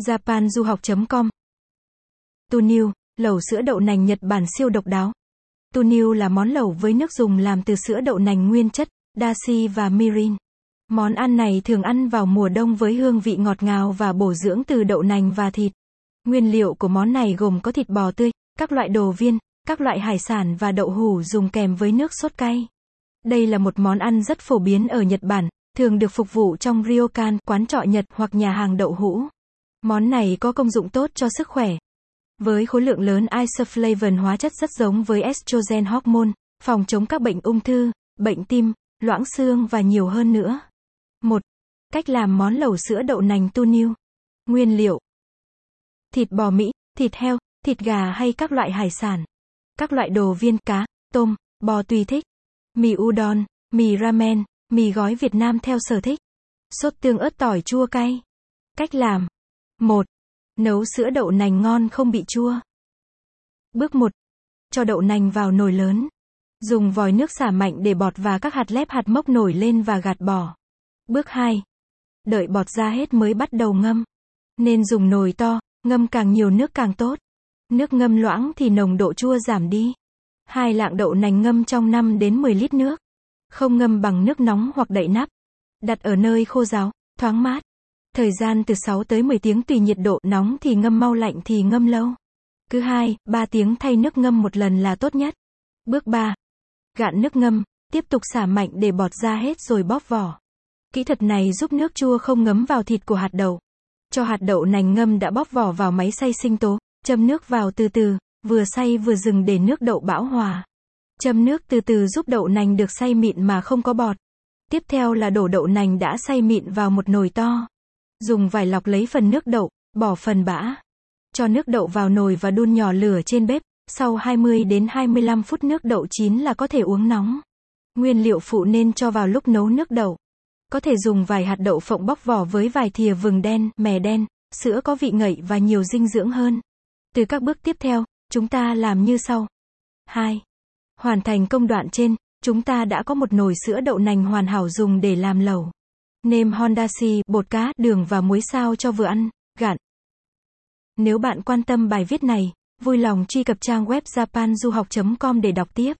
japanduhoc.com Tuniu, lẩu sữa đậu nành Nhật Bản siêu độc đáo. Tuniu là món lẩu với nước dùng làm từ sữa đậu nành nguyên chất, dashi và mirin. Món ăn này thường ăn vào mùa đông với hương vị ngọt ngào và bổ dưỡng từ đậu nành và thịt. Nguyên liệu của món này gồm có thịt bò tươi, các loại đồ viên, các loại hải sản và đậu hủ dùng kèm với nước sốt cay. Đây là một món ăn rất phổ biến ở Nhật Bản, thường được phục vụ trong ryokan, quán trọ Nhật hoặc nhà hàng đậu hũ. Món này có công dụng tốt cho sức khỏe. Với khối lượng lớn isoflavone hóa chất rất giống với estrogen hormone, phòng chống các bệnh ung thư, bệnh tim, loãng xương và nhiều hơn nữa. 1. Cách làm món lẩu sữa đậu nành tu niu. Nguyên liệu. Thịt bò Mỹ, thịt heo, thịt gà hay các loại hải sản. Các loại đồ viên cá, tôm, bò tùy thích. Mì udon, mì ramen, mì gói Việt Nam theo sở thích. Sốt tương ớt tỏi chua cay. Cách làm. 1. Nấu sữa đậu nành ngon không bị chua. Bước 1. Cho đậu nành vào nồi lớn. Dùng vòi nước xả mạnh để bọt và các hạt lép hạt mốc nổi lên và gạt bỏ. Bước 2. Đợi bọt ra hết mới bắt đầu ngâm. Nên dùng nồi to, ngâm càng nhiều nước càng tốt. Nước ngâm loãng thì nồng độ chua giảm đi. Hai lạng đậu nành ngâm trong 5 đến 10 lít nước. Không ngâm bằng nước nóng hoặc đậy nắp. Đặt ở nơi khô ráo, thoáng mát. Thời gian từ 6 tới 10 tiếng tùy nhiệt độ, nóng thì ngâm mau lạnh thì ngâm lâu. Cứ 2, 3 tiếng thay nước ngâm một lần là tốt nhất. Bước 3. Gạn nước ngâm, tiếp tục xả mạnh để bọt ra hết rồi bóp vỏ. Kỹ thuật này giúp nước chua không ngấm vào thịt của hạt đậu. Cho hạt đậu nành ngâm đã bóp vỏ vào máy xay sinh tố, châm nước vào từ từ, vừa xay vừa dừng để nước đậu bão hòa. Châm nước từ từ giúp đậu nành được xay mịn mà không có bọt. Tiếp theo là đổ đậu nành đã xay mịn vào một nồi to. Dùng vải lọc lấy phần nước đậu, bỏ phần bã. Cho nước đậu vào nồi và đun nhỏ lửa trên bếp, sau 20 đến 25 phút nước đậu chín là có thể uống nóng. Nguyên liệu phụ nên cho vào lúc nấu nước đậu. Có thể dùng vài hạt đậu phộng bóc vỏ với vài thìa vừng đen, mè đen, sữa có vị ngậy và nhiều dinh dưỡng hơn. Từ các bước tiếp theo, chúng ta làm như sau. 2. Hoàn thành công đoạn trên, chúng ta đã có một nồi sữa đậu nành hoàn hảo dùng để làm lẩu. Nêm Hondashi, bột cá, đường và muối sao cho vừa ăn, gạn. Nếu bạn quan tâm bài viết này, vui lòng truy cập trang web japanduhoc.com để đọc tiếp.